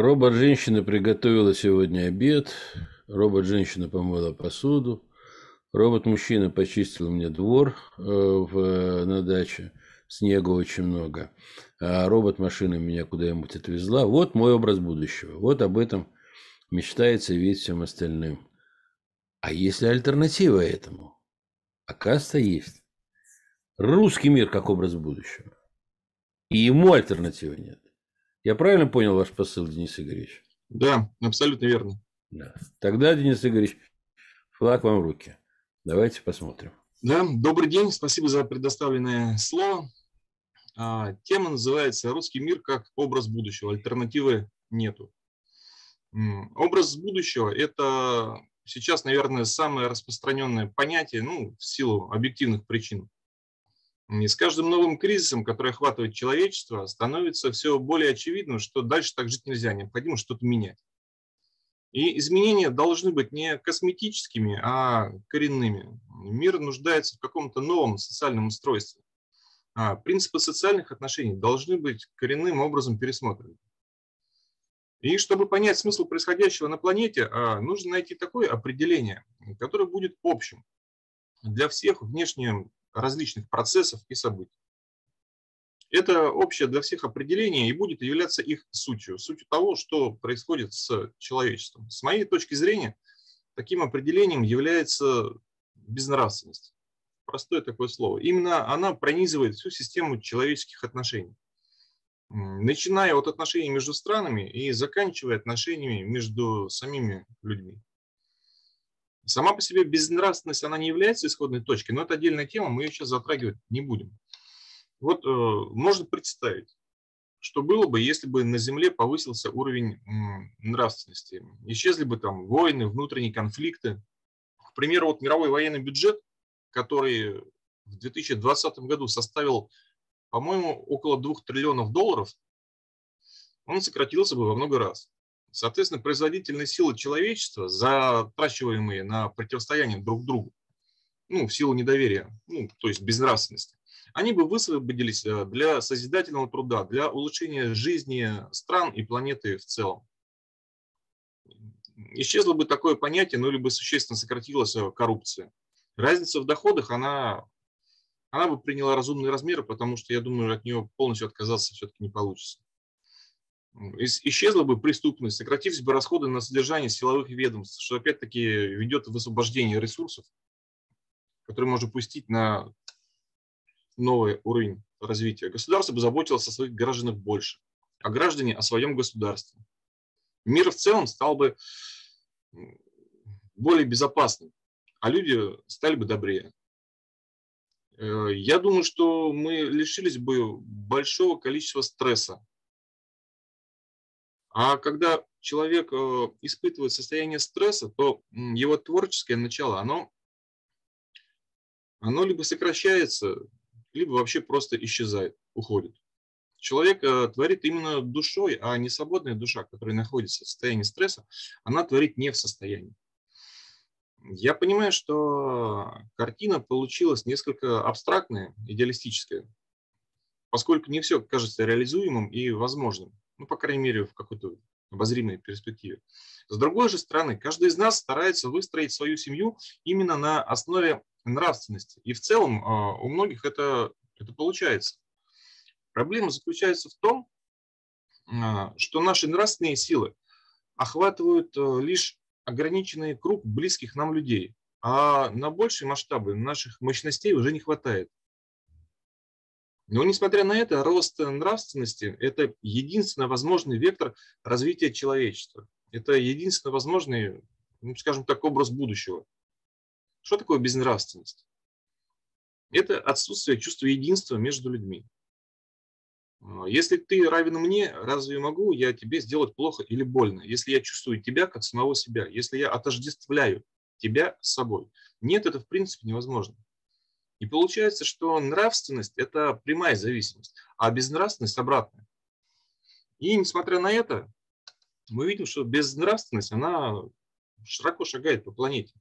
Робот-женщина приготовила сегодня обед. Робот-женщина помыла посуду. Робот-мужчина почистил мне двор э, в, на даче. Снега очень много. А робот-машина меня куда-нибудь отвезла. Вот мой образ будущего. Вот об этом мечтается видеть всем остальным. А есть ли альтернатива этому? Оказывается, есть. Русский мир как образ будущего. И ему альтернативы нет. Я правильно понял ваш посыл, Денис Игоревич? Да, абсолютно верно. Да. Тогда, Денис Игоревич, флаг вам в руки. Давайте посмотрим. Да, добрый день, спасибо за предоставленное слово. А, тема называется «Русский мир как образ будущего». Альтернативы нету. Образ будущего – это сейчас, наверное, самое распространенное понятие, ну, в силу объективных причин. И с каждым новым кризисом, который охватывает человечество, становится все более очевидным, что дальше так жить нельзя, необходимо что-то менять. И изменения должны быть не косметическими, а коренными. Мир нуждается в каком-то новом социальном устройстве. А принципы социальных отношений должны быть коренным образом пересмотрены. И чтобы понять смысл происходящего на планете, а, нужно найти такое определение, которое будет общим для всех внешне различных процессов и событий. Это общее для всех определение и будет являться их сутью, сутью того, что происходит с человечеством. С моей точки зрения, таким определением является безнравственность. Простое такое слово. Именно она пронизывает всю систему человеческих отношений. Начиная от отношений между странами и заканчивая отношениями между самими людьми. Сама по себе безнравственность, она не является исходной точкой, но это отдельная тема, мы ее сейчас затрагивать не будем. Вот э, можно представить, что было бы, если бы на Земле повысился уровень нравственности. Исчезли бы там войны, внутренние конфликты. К примеру, вот мировой военный бюджет, который в 2020 году составил, по-моему, около 2 триллионов долларов, он сократился бы во много раз. Соответственно, производительные силы человечества, затрачиваемые на противостояние друг другу, ну, в силу недоверия, ну, то есть безнравственности, они бы высвободились э, для созидательного труда, для улучшения жизни стран и планеты в целом. Исчезло бы такое понятие, ну, либо существенно сократилась э, коррупция. Разница в доходах, она, она бы приняла разумные размеры, потому что, я думаю, от нее полностью отказаться все-таки не получится исчезла бы преступность, сократились бы расходы на содержание силовых ведомств, что опять-таки ведет в освобождение ресурсов, которые можно пустить на новый уровень развития. Государство бы заботилось о своих гражданах больше, а граждане о своем государстве. Мир в целом стал бы более безопасным, а люди стали бы добрее. Э, я думаю, что мы лишились бы большого количества стресса а когда человек э, испытывает состояние стресса, то его творческое начало, оно, оно либо сокращается, либо вообще просто исчезает, уходит. Человек э, творит именно душой, а не свободная душа, которая находится в состоянии стресса, она творит не в состоянии. Я понимаю, что картина получилась несколько абстрактная, идеалистическая, поскольку не все кажется реализуемым и возможным ну, по крайней мере, в какой-то обозримой перспективе. С другой же стороны, каждый из нас старается выстроить свою семью именно на основе нравственности. И в целом а, у многих это, это получается. Проблема заключается в том, а, что наши нравственные силы охватывают а, лишь ограниченный круг близких нам людей, а на большие масштабы наших мощностей уже не хватает. Но, несмотря на это, рост нравственности – это единственно возможный вектор развития человечества. Это единственно возможный, ну, скажем так, образ будущего. Что такое безнравственность? Это отсутствие чувства единства между людьми. Если ты равен мне, разве могу я тебе сделать плохо или больно? Если я чувствую тебя как самого себя, если я отождествляю тебя с собой. Нет, это в принципе невозможно. И получается, что нравственность – это прямая зависимость, а безнравственность – обратная. И несмотря на это, мы видим, что безнравственность, она широко шагает по планете.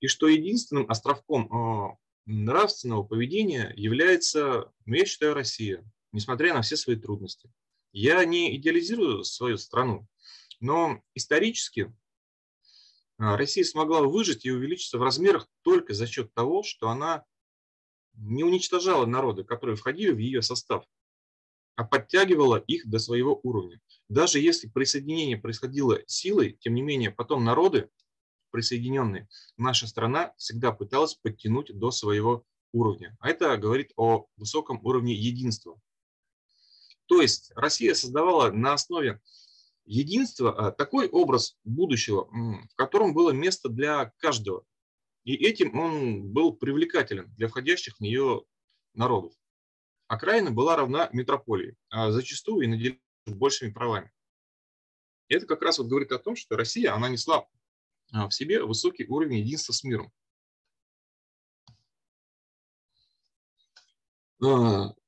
И что единственным островком а, нравственного поведения является, ну, я считаю, Россия, несмотря на все свои трудности. Я не идеализирую свою страну, но исторически Россия смогла выжить и увеличиться в размерах только за счет того, что она не уничтожала народы, которые входили в ее состав, а подтягивала их до своего уровня. Даже если присоединение происходило силой, тем не менее потом народы, присоединенные, наша страна всегда пыталась подтянуть до своего уровня. А это говорит о высоком уровне единства. То есть Россия создавала на основе единства а, такой образ будущего, в котором было место для каждого. И этим он был привлекателен для входящих в нее народов. Окраина была равна метрополии, а зачастую и наделена большими правами. Это как раз вот говорит о том, что Россия, она несла а, в себе высокий уровень единства с миром.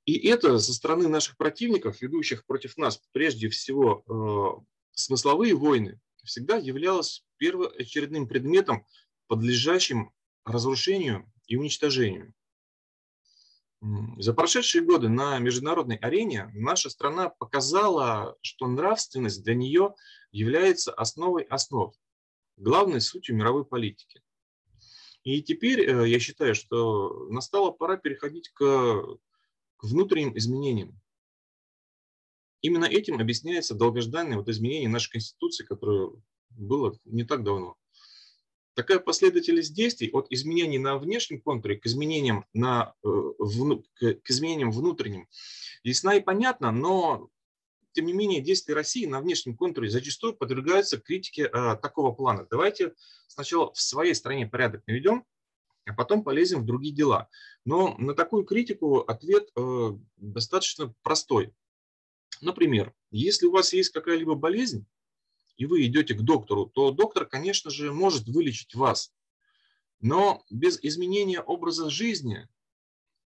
И это со стороны наших противников, ведущих против нас прежде всего э, смысловые войны, всегда являлось первоочередным предметом, подлежащим разрушению и уничтожению. За прошедшие годы на международной арене наша страна показала, что нравственность для нее является основой основ, главной сутью мировой политики. И теперь э, я считаю, что настала пора переходить к, к внутренним изменениям. Именно этим объясняется долгожданное вот изменение нашей Конституции, которое было не так давно. Такая последовательность действий от изменений на внешнем контуре к изменениям, на, э, к изменениям внутренним ясна и понятна, но тем не менее действия России на внешнем контуре зачастую подвергаются критике э, такого плана. Давайте сначала в своей стране порядок наведем, а потом полезем в другие дела. Но на такую критику ответ э, достаточно простой. Например, если у вас есть какая-либо болезнь, и вы идете к доктору, то доктор, конечно же, может вылечить вас. Но без изменения образа жизни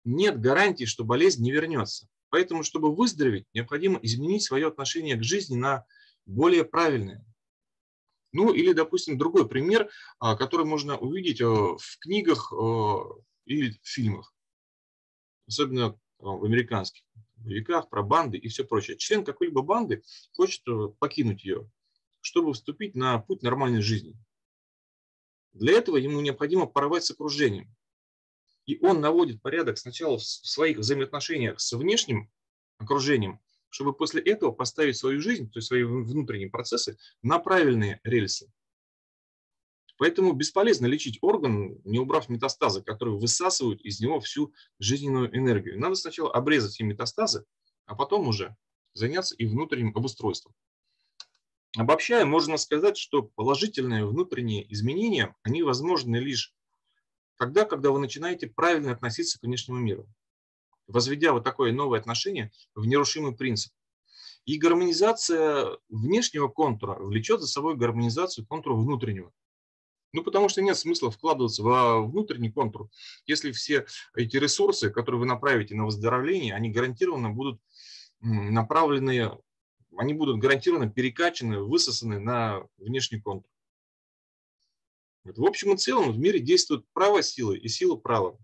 нет гарантии, что болезнь не вернется. Поэтому, чтобы выздороветь, необходимо изменить свое отношение к жизни на более правильное. Ну или, допустим, другой пример, а, который можно увидеть э, в книгах э, или в фильмах, особенно э, в американских боевиках, про банды и все прочее. Член какой-либо банды хочет покинуть ее чтобы вступить на путь нормальной жизни. Для этого ему необходимо порвать с окружением. И он наводит порядок сначала в своих взаимоотношениях с внешним окружением, чтобы после этого поставить свою жизнь, то есть свои внутренние процессы, на правильные рельсы. Поэтому бесполезно лечить орган, не убрав метастазы, которые высасывают из него всю жизненную энергию. Надо сначала обрезать все метастазы, а потом уже заняться и внутренним обустройством. Обобщая, можно сказать, что положительные внутренние изменения, они возможны лишь тогда, когда вы начинаете правильно относиться к внешнему миру, возведя вот такое новое отношение в нерушимый принцип. И гармонизация внешнего контура влечет за собой гармонизацию контура внутреннего. Ну, потому что нет смысла вкладываться во внутренний контур, если все эти ресурсы, которые вы направите на выздоровление, они гарантированно будут направлены они будут гарантированно перекачаны, высосаны на внешний контур. В общем и целом в мире действует право силы и сила права.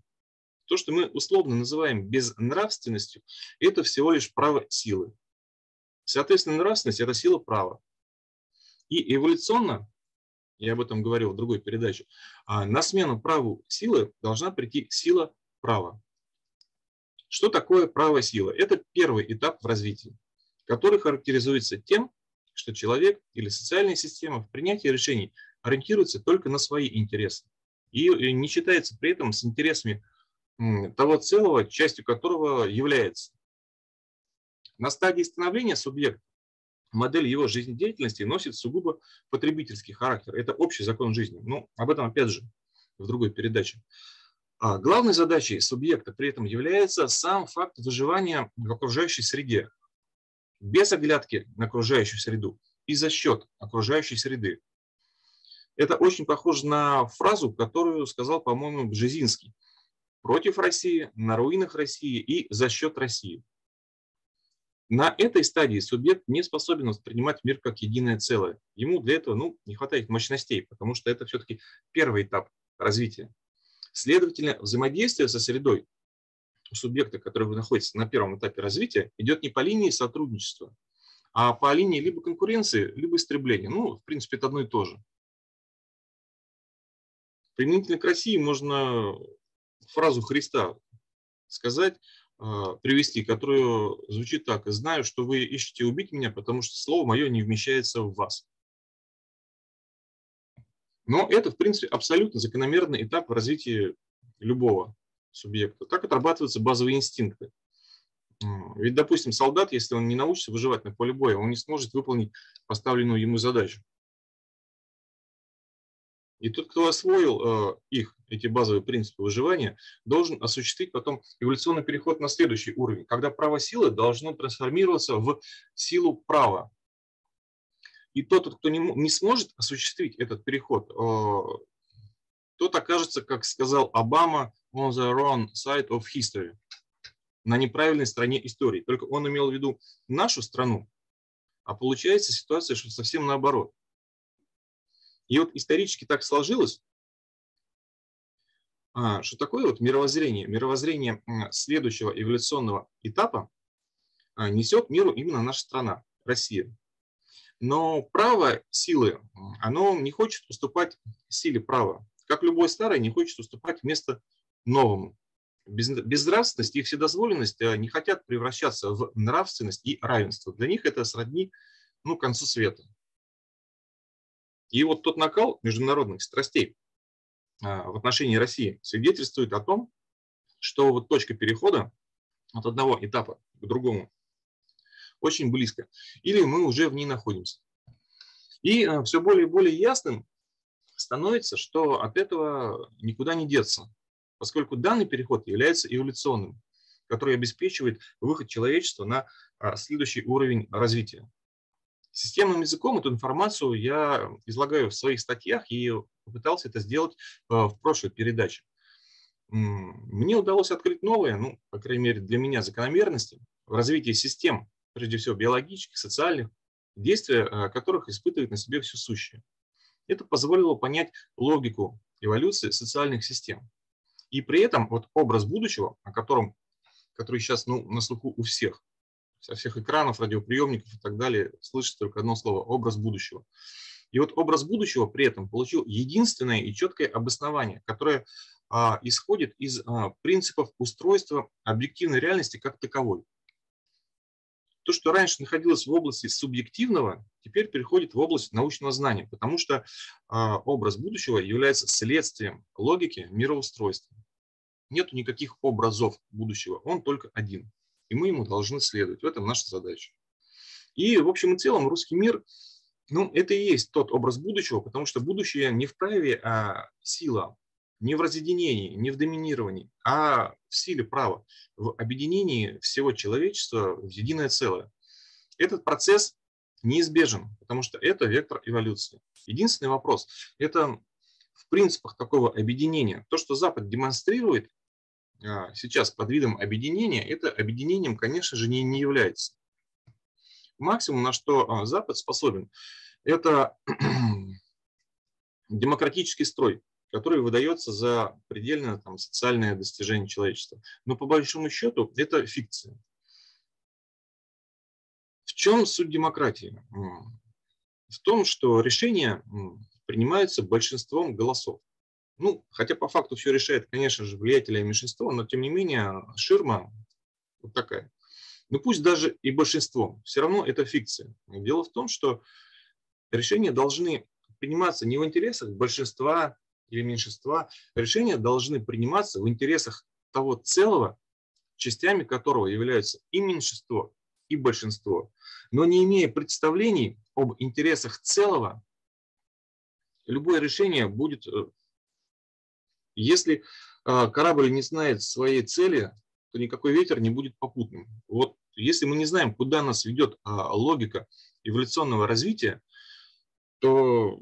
То, что мы условно называем безнравственностью, это всего лишь право силы. Соответственно, нравственность – это сила права. И эволюционно, я об этом говорил в другой передаче, а, на смену праву силы должна прийти сила права. Что такое право силы? Это первый этап в развитии который характеризуется тем, что человек или социальная система в принятии решений ориентируется только на свои интересы и не считается при этом с интересами того целого, частью которого является. На стадии становления субъекта модель его жизнедеятельности носит сугубо потребительский характер. Это общий закон жизни. Ну, об этом, опять же, в другой передаче. А главной задачей субъекта при этом является сам факт выживания в окружающей среде, без оглядки на окружающую среду и за счет окружающей среды. Это очень похоже на фразу, которую сказал, по-моему, Бжезинский. Против России, на руинах России и за счет России. На этой стадии субъект не способен воспринимать мир как единое целое. Ему для этого ну, не хватает мощностей, потому что это все-таки первый этап развития. Следовательно, взаимодействие со средой у субъекта, который находится на первом этапе развития, идет не по линии сотрудничества, А по линии либо конкуренции, либо истребления. Ну, в принципе, это одно и то же. Применительно к России можно фразу Христа сказать, а, привести, которую звучит так. «Знаю, что вы ищете убить меня, потому что слово мое не вмещается в вас». Но это, в принципе, абсолютно закономерный этап развития любого субъекта. Так отрабатываются базовые инстинкты. Ведь, допустим, солдат, если он не научится выживать на поле боя, он не сможет выполнить поставленную ему задачу. И тот, кто освоил э, их, эти базовые принципы выживания, должен осуществить потом эволюционный переход на следующий уровень, когда право силы должно трансформироваться в силу права. И тот, кто не, не сможет осуществить этот переход, э, тот окажется, как сказал Обама, on the wrong side of history, на неправильной стороне истории. Только он имел в виду нашу страну, а получается ситуация, что совсем наоборот. И вот исторически так сложилось, а, что такое вот мировоззрение, мировоззрение следующего эволюционного этапа а, несет миру именно наша страна, Россия. Но право силы, оно не хочет уступать силе права. Как любой старый не хочет уступать место новому. Безнравственность и вседозволенность а, не хотят превращаться в нравственность и равенство. Для них это сродни ну, концу света. И вот тот накал международных страстей а, в отношении России свидетельствует о том, что вот точка перехода от одного этапа к другому очень близко, или мы уже в ней находимся. И а, все более и более ясным становится, что от этого никуда не деться, поскольку данный переход является эволюционным, который обеспечивает выход человечества на а, следующий уровень развития. Системным языком эту информацию я излагаю в своих статьях и попытался это сделать э, в прошлой передаче. Мне удалось открыть новые, ну, по крайней мере, для меня закономерности в развитии систем, прежде всего биологических, социальных, действия э, которых испытывает на себе все сущее. Это позволило понять логику эволюции социальных систем. И при этом вот образ будущего, о котором, который сейчас ну, на слуху у всех, со всех экранов, радиоприемников и так далее слышится только одно слово – образ будущего. И вот образ будущего при этом получил единственное и четкое обоснование, которое а, исходит из а, принципов устройства объективной реальности как таковой. То, что раньше находилось в области субъективного, теперь переходит в область научного знания, потому что а, образ будущего является следствием логики мироустройства. Нет никаких образов будущего, он только один и мы ему должны следовать. В этом наша задача. И в общем и целом русский мир, ну, это и есть тот образ будущего, потому что будущее не в праве, а сила, не в разъединении, не в доминировании, а в силе права, в объединении всего человечества в единое целое. Этот процесс неизбежен, потому что это вектор эволюции. Единственный вопрос – это в принципах такого объединения. То, что Запад демонстрирует, сейчас под видом объединения, это объединением, конечно же, не, не является. Максимум, на что а, Запад способен, это демократический строй, который выдается за предельное там, социальное достижение человечества. Но по большому счету это фикция. В чем суть демократии? В том, что решения принимаются большинством голосов. Ну, хотя по факту все решает, конечно же, влиятельное меньшинство, но тем не менее ширма вот такая. Ну пусть даже и большинство, все равно это фикция. Дело в том, что решения должны приниматься не в интересах большинства или меньшинства, решения должны приниматься в интересах того целого, частями которого являются и меньшинство, и большинство. Но не имея представлений об интересах целого, любое решение будет э, если а, корабль не знает своей цели, то никакой ветер не будет попутным. Вот если мы не знаем, куда нас ведет а, логика эволюционного развития, то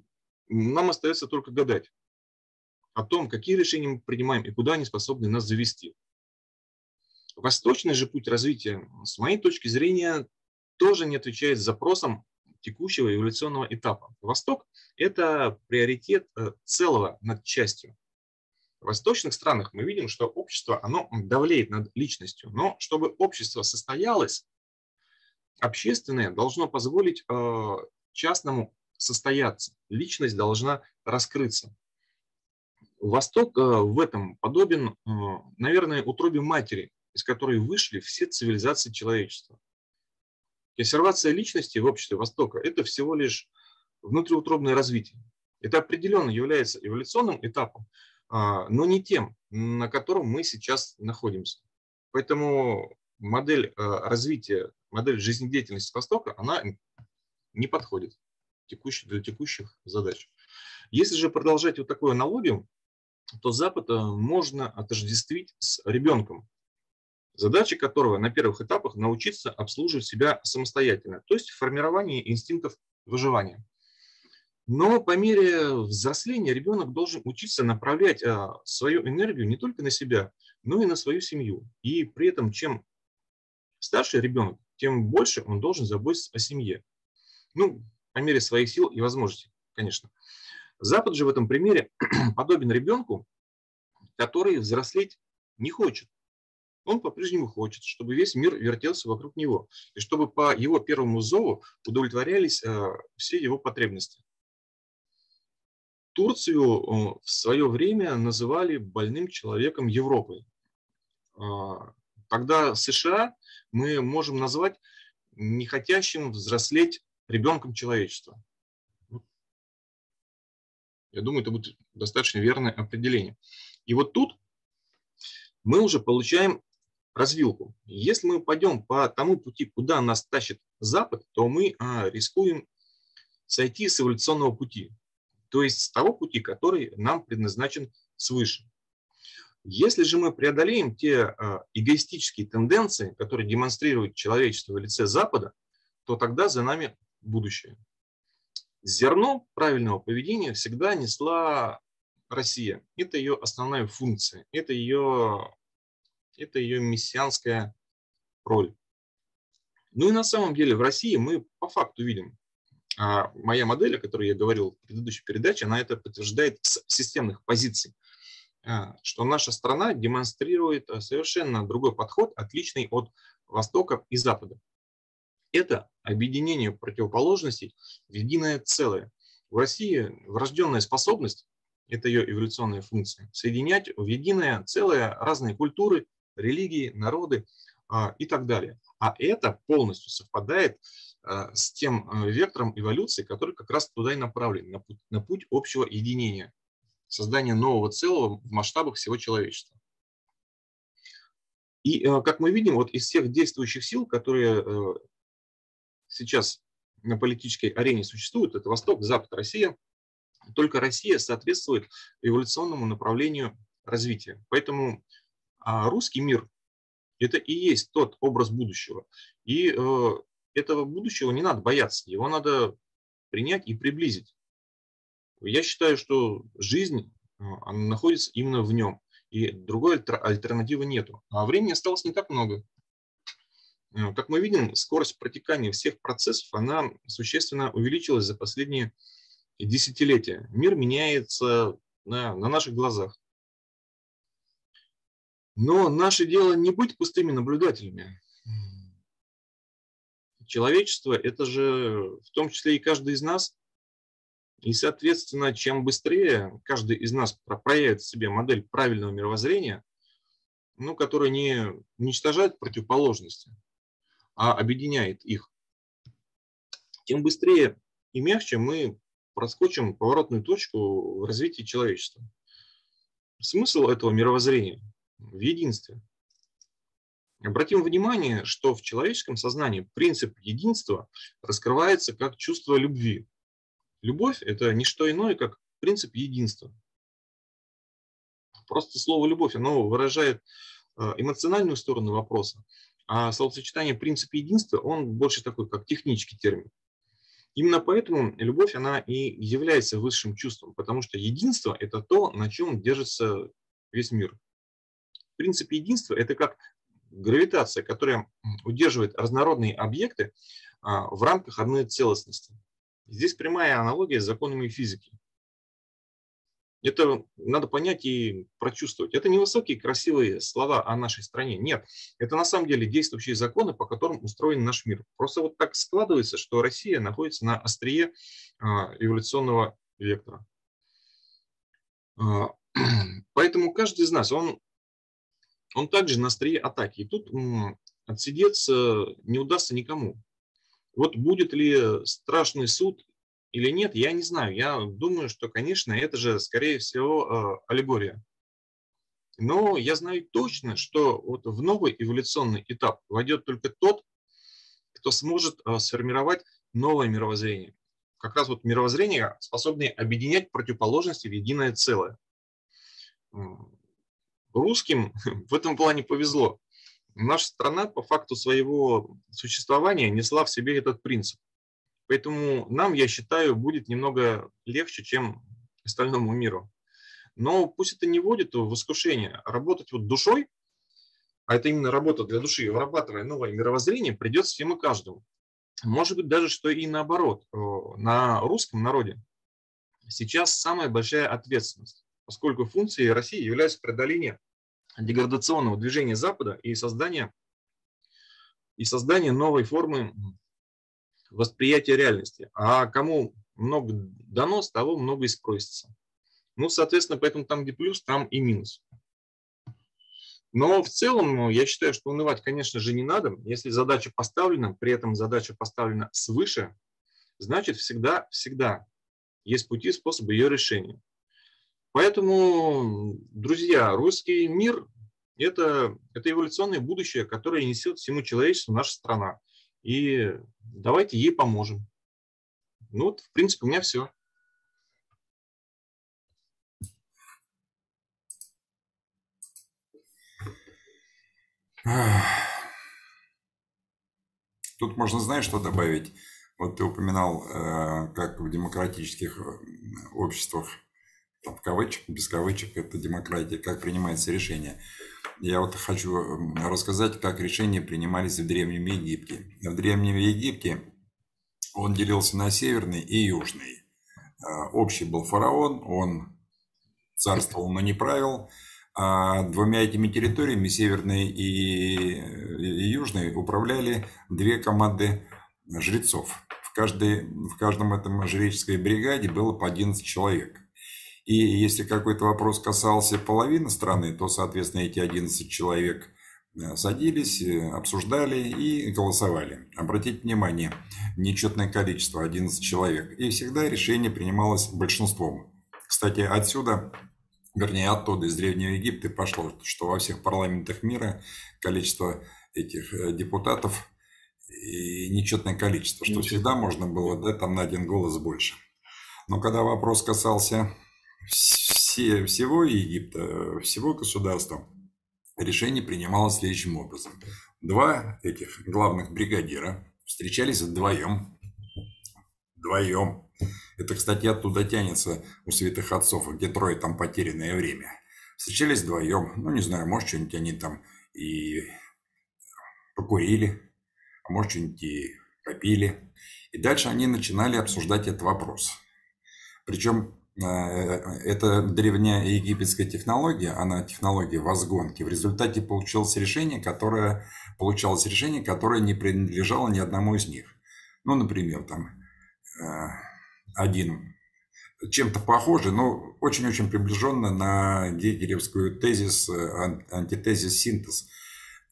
нам остается только гадать о том, какие решения мы принимаем и куда они способны нас завести. Восточный же путь развития, с моей точки зрения, тоже не отвечает запросам текущего эволюционного этапа. Восток – это приоритет э, целого над частью. В восточных странах мы видим, что общество, оно давлеет над личностью. Но чтобы общество состоялось, общественное должно позволить э, частному состояться. Личность должна раскрыться. Восток э, в этом подобен, э, наверное, утробе матери, из которой вышли все цивилизации человечества. Консервация личности в обществе Востока – это всего лишь внутриутробное развитие. Это определенно является эволюционным этапом, но не тем, на котором мы сейчас находимся. Поэтому модель э, развития, модель жизнедеятельности Востока, она не подходит для текущих задач. Если же продолжать вот такую аналогию, то Запад э, можно отождествить с ребенком, задача которого на первых этапах научиться обслуживать себя самостоятельно, то есть формирование инстинктов выживания. Но по мере взросления ребенок должен учиться направлять э, свою энергию не только на себя, но и на свою семью. И при этом, чем старше ребенок, тем больше он должен заботиться о семье. Ну, по мере своих сил и возможностей, конечно. Запад же в этом примере подобен ребенку, который взрослеть не хочет. Он по-прежнему хочет, чтобы весь мир вертелся вокруг него, и чтобы по его первому зову удовлетворялись э, все его потребности. Турцию э, в свое время называли больным человеком Европы. А, тогда США мы можем назвать не хотящим взрослеть ребенком человечества. Я думаю, это будет достаточно верное определение. И вот тут мы уже получаем развилку. Если мы пойдем по тому пути, куда нас тащит Запад, то мы а, рискуем сойти с эволюционного пути, то есть с того пути, который нам предназначен свыше. Если же мы преодолеем те а, эгоистические тенденции, которые демонстрирует человечество в лице Запада, то тогда за нами будущее зерно правильного поведения всегда несла Россия. Это ее основная функция, это ее, это ее мессианская роль. Ну и на самом деле в России мы по факту видим, а моя модель, о которой я говорил в предыдущей передаче, она это подтверждает с системных позиций, а, что наша страна демонстрирует совершенно другой подход, отличный от Востока и Запада это объединение противоположностей в единое целое. В России врожденная способность, это ее эволюционная функция, соединять в единое целое разные культуры, религии, народы а, и так далее. А это полностью совпадает а, с тем а, вектором эволюции, который как раз туда и направлен, на путь, на путь общего единения, создания нового целого в масштабах всего человечества. И как мы видим, вот из всех действующих сил, которые э, сейчас на политической арене существует, это Восток, Запад, Россия. Только Россия соответствует эволюционному направлению развития. Поэтому а, русский мир – это и есть тот образ будущего. И э, этого будущего не надо бояться, его надо принять и приблизить. Я считаю, что жизнь э, она находится именно в нем, и другой альтернативы нету. А времени осталось не так много. Э, как мы видим, скорость протекания всех процессов, она существенно увеличилась за последние десятилетия. Мир меняется на, на наших глазах. Но наше дело не быть пустыми наблюдателями. Человечество – это же в том числе и каждый из нас. И, соответственно, чем быстрее каждый из нас проявит в себе модель правильного мировоззрения, ну, которая не уничтожает противоположности, а объединяет их, тем быстрее и мягче мы проскочим поворотную точку в развитии человечества. Смысл этого мировоззрения в единстве. Обратим внимание, что в человеческом сознании принцип единства раскрывается как чувство любви. Любовь – это не что иное, как принцип единства. Просто слово «любовь» оно выражает э, эмоциональную сторону вопроса, а словосочетание «принцип единства», он больше такой, как технический термин. Именно поэтому любовь, она и является высшим чувством, потому что единство – это то, на чем держится весь мир. Принцип единства – это как гравитация, которая удерживает разнородные объекты а, в рамках одной целостности. Здесь прямая аналогия с законами физики. это надо понять и прочувствовать. Это не высокие красивые слова о нашей стране. Нет, это на самом деле действующие законы, по которым устроен наш мир. Просто вот так складывается, что Россия находится на острие а, эволюционного вектора. А, поэтому каждый из нас, он, он также на острие атаки. И тут отсидеться не удастся никому. Вот будет ли страшный суд или нет, я не знаю. Я думаю, что, конечно, это же, скорее всего, э, аллегория. Но я знаю точно, что вот в новый эволюционный этап войдет только тот, кто сможет э, сформировать новое мировоззрение. Как раз вот мировоззрение, способное объединять противоположности в единое целое. Русским в этом плане повезло. Наша страна по факту своего существования несла в себе этот принцип. Поэтому нам, я считаю, будет немного легче, чем остальному миру. Но пусть это не вводит в искушение. Работать вот душой, а это именно работа для души, вырабатывая новое мировоззрение, придется всем и каждому. Может быть, даже что и наоборот. На русском народе сейчас самая большая ответственность, поскольку функцией России является преодоление деградационного движения Запада и создание, и создание новой формы восприятия реальности. А кому много дано, с того много и спросится. Ну, соответственно, поэтому там, где плюс, там и минус. Но в целом, ну, я считаю, что унывать, конечно же, не надо. Если задача поставлена, при этом задача поставлена свыше, значит, всегда, всегда есть пути способы ее решения. Поэтому, друзья, русский мир – это, это эволюционное будущее, которое несет всему человечеству наша страна. И давайте ей поможем. Ну вот, в принципе, у меня все. Тут можно, знаешь, что добавить? Вот ты упоминал, э, как в демократических э, обществах в кавычках, без кавычек, это демократия, как принимается решение. Я вот хочу рассказать, как решения принимались в Древнем Египте. В Древнем Египте он делился на северный и южный. А, общий был фараон, он царствовал, но не правил. А двумя этими территориями, северной и, и южной, управляли две команды жрецов. В, каждой, в каждом этом жреческой бригаде было по 11 человек. И если какой-то вопрос касался половины страны, то, соответственно, эти 11 человек э, садились, э, обсуждали и голосовали. Обратите внимание, нечетное количество, 11 человек. И всегда решение принималось большинством. Кстати, отсюда, вернее оттуда, из Древнего Египта пошло, что во всех парламентах мира количество этих э, депутатов и нечетное количество, что всегда можно было дать там на один голос больше. Но когда вопрос касался все, всего Египта, всего государства, решение принималось следующим образом. Два этих главных бригадира встречались вдвоем. Вдвоем. Это, кстати, оттуда тянется у святых отцов, где трое там потерянное время. Встречались вдвоем. Ну, не знаю, может, что-нибудь они там и покурили, а может, что-нибудь и попили. И дальше они начинали обсуждать этот вопрос. Причем это древняя египетская технология, она технология возгонки. В результате получилось решение, которое, получалось решение, которое не принадлежало ни одному из них. Ну, например, там э, один чем-то похожий, но очень-очень приближенно на гегелевскую тезис, антитезис, синтез.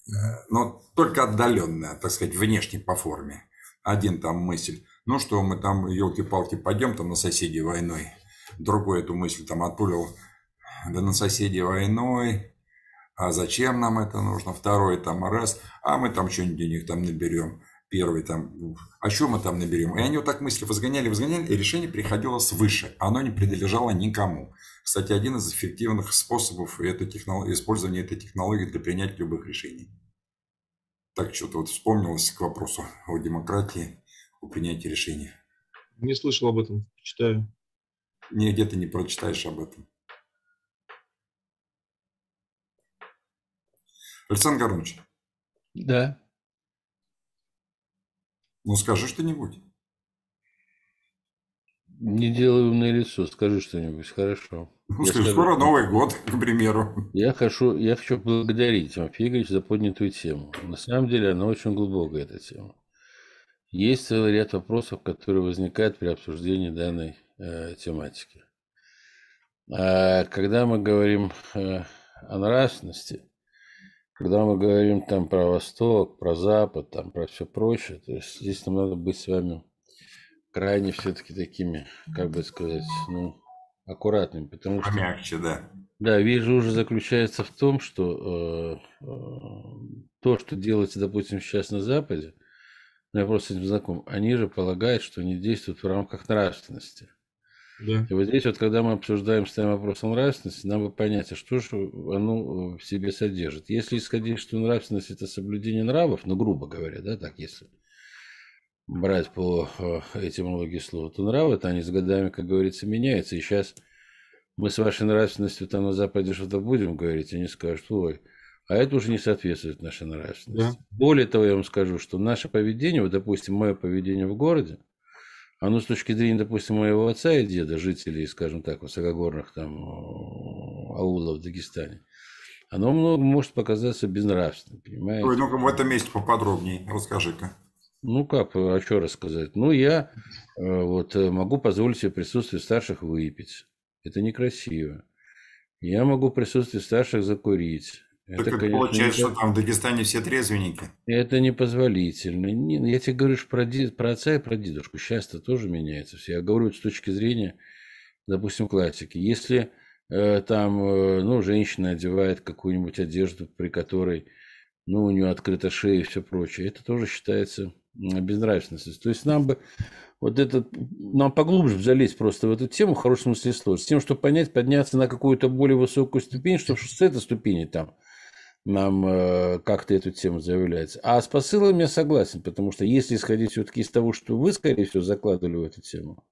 Э, но только отдаленная, так сказать, внешне по форме. Один там мысль, ну что мы там, елки-палки, пойдем там на соседей войной другой эту мысль там отпулил, да на соседей войной, а зачем нам это нужно? Второй там раз, а мы там что-нибудь денег там наберем. Первый там, а что мы там наберем? И они вот так мысли возгоняли, возгоняли, и решение приходило свыше. Оно не принадлежало никому. Кстати, один из эффективных способов это технолог... использования этой технологии для принятия любых решений. Так что-то вот вспомнилось к вопросу о демократии, о принятии решений. Не слышал об этом, читаю. Нигде ты не прочитаешь об этом. Александр Горович. Да. Ну, скажи что-нибудь. Не делай умное лицо, скажи что-нибудь, хорошо. Ну, скажу, скоро Новый год, к примеру. Я хочу, я хочу поблагодарить Тимофей Игоревич за поднятую тему. На самом деле она очень глубокая, эта тема. Есть целый ряд вопросов, которые возникают при обсуждении данной э, тематики. А когда мы говорим э, о нравственности, когда мы говорим там про Восток, про Запад, там про все прочее, то есть здесь нам надо быть с вами крайне все-таки такими, как бы сказать, ну, аккуратными, потому что... Помягче, да. Да, вижу уже заключается в том, что э, э, то, что делается, допустим, сейчас на Западе, ну, я просто с этим знаком, они же полагают, что они действуют в рамках нравственности. Да. И вот здесь вот, когда мы обсуждаем, ставим вопрос о нравственности, нам бы понять, а что же оно в себе содержит. Если исходить, что нравственность – это соблюдение нравов, ну, грубо говоря, да, так, если брать по э, этимологии слова, то нравы, это они с годами, как говорится, меняются. И сейчас мы с вашей нравственностью там на Западе что-то будем говорить, они скажут, ой, а это уже не соответствует нашей нравственности. Да. Более того, я вам скажу, что наше поведение, вот, допустим, мое поведение в городе, оно с точки зрения, допустим, моего отца и деда, жителей, скажем так, высокогорных там аулов в Дагестане, оно много может показаться безнравственным, понимаете? Ой, ну-ка в этом месте поподробнее расскажи-ка. Ну как, а что рассказать? Ну я э, вот э, могу позволить себе присутствие старших выпить. Это некрасиво. Я могу присутствие старших закурить. Так это, конечно, получается, что там в Дагестане все трезвенники? Это непозволительно. Не, я тебе говорю про, дед, про отца и про дедушку. Сейчас-то тоже меняется все. Я говорю с точки зрения, допустим, классики. Если э, там, э, ну, женщина одевает какую-нибудь одежду, при которой, ну, у нее открыта шея и все прочее, это тоже считается безнравственностью. То есть нам бы вот этот, нам поглубже залезть просто в эту тему, в хорошем смысле слова, с тем, чтобы понять, подняться на какую-то более высокую ступень, чтобы с этой ступени там нам э, как-то эту тему заявляется. А с посылами я согласен, потому что если исходить все-таки из того, что вы, скорее всего, закладывали в эту тему,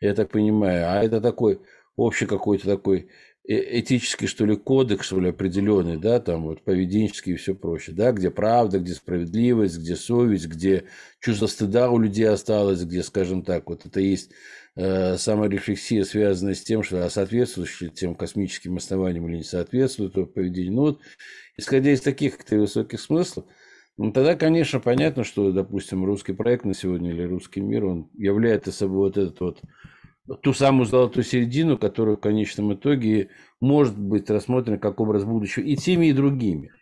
я так понимаю, а это такой общий какой-то такой э, этический, что ли, кодекс, что ли, определенный, да, там вот поведенческий и все прочее, да, где правда, где справедливость, где совесть, где чувство стыда у людей осталось, где, скажем так, вот это есть э, саморефлексия, связанная с тем, что а соответствует тем космическим основаниям или не соответствует то поведение. Ну вот исходя из таких каких-то высоких смыслов, ну, тогда, конечно, понятно, что, допустим, русский проект на сегодня или русский мир, он является собой вот этот вот ту самую золотую середину, которая в конечном итоге может быть рассмотрена как образ будущего и теми, и другими.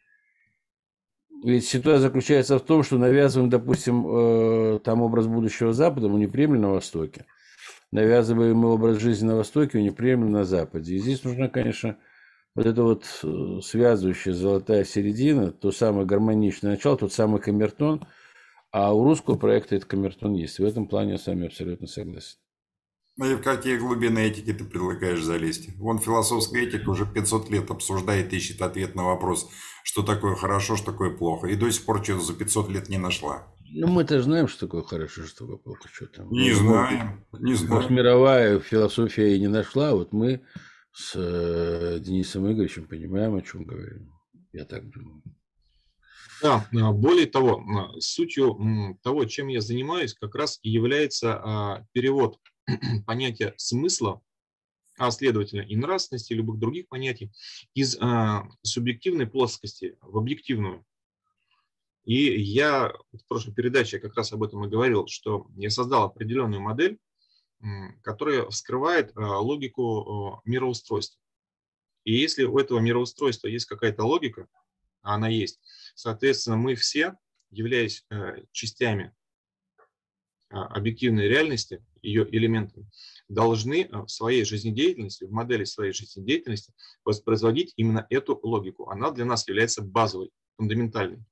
Ведь ситуация заключается в том, что навязываем, допустим, э, там образ будущего Запада, мы не приемлем на Востоке. Навязываем образ жизни на Востоке, мы не приемлем на Западе. И здесь нужно, конечно, вот это вот э, связывающая золотая середина, то самое гармоничное начало, тот самый камертон, а у русского проекта этот камертон есть. В этом плане я с вами абсолютно согласен. Ну и в какие глубины этики ты предлагаешь залезть? Вон философская этика уже 500 лет обсуждает, ищет ответ на вопрос, что такое хорошо, что такое плохо. И до сих пор что-то за 500 лет не нашла. Ну, мы-то знаем, что такое хорошо, что такое плохо. Что там. Не знаем, не знаем. Может, мировая философия и не нашла, вот мы с э, Денисом Игоревичем понимаем, о чем говорим. Я так думаю. Да, а, более того, а, сутью того, чем я занимаюсь, как раз и является а, перевод понятия смысла, а следовательно и нравственности, и любых других понятий, из субъективной плоскости в объективную. И я в прошлой передаче как раз об этом и говорил, что я создал определенную модель, которая вскрывает а, логику мироустройства. И если у этого мироустройства есть какая-то логика, а она есть, соответственно, мы все, являясь э, частями объективной реальности, ее элементами, должны в своей жизнедеятельности, в модели своей жизнедеятельности воспроизводить именно эту логику. Она для нас является базовой, фундаментальной.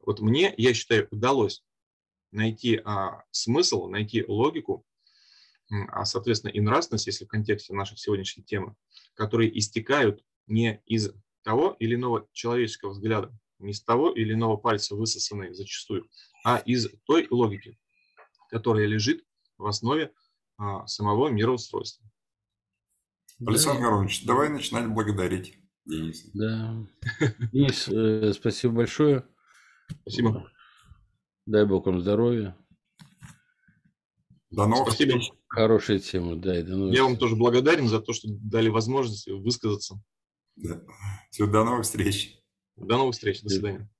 Вот мне, я считаю, удалось найти а, смысл, найти логику а соответственно и нравственность, если в контексте нашей сегодняшней темы, которые истекают не из того или иного человеческого взгляда, не из того или иного пальца высосанные зачастую, а из той логики, которая лежит в основе а, самого мироустройства. Александр Горович, давай начинать благодарить Дениса. Да. Денис, э, спасибо большое. Спасибо. Дай Бог вам здоровья. До новых Спасибо. встреч. Хорошая тема, да. И до новых Я вам тоже благодарен за то, что дали возможность высказаться. Да. Всего до новых встреч. До новых встреч. До Да. свидания.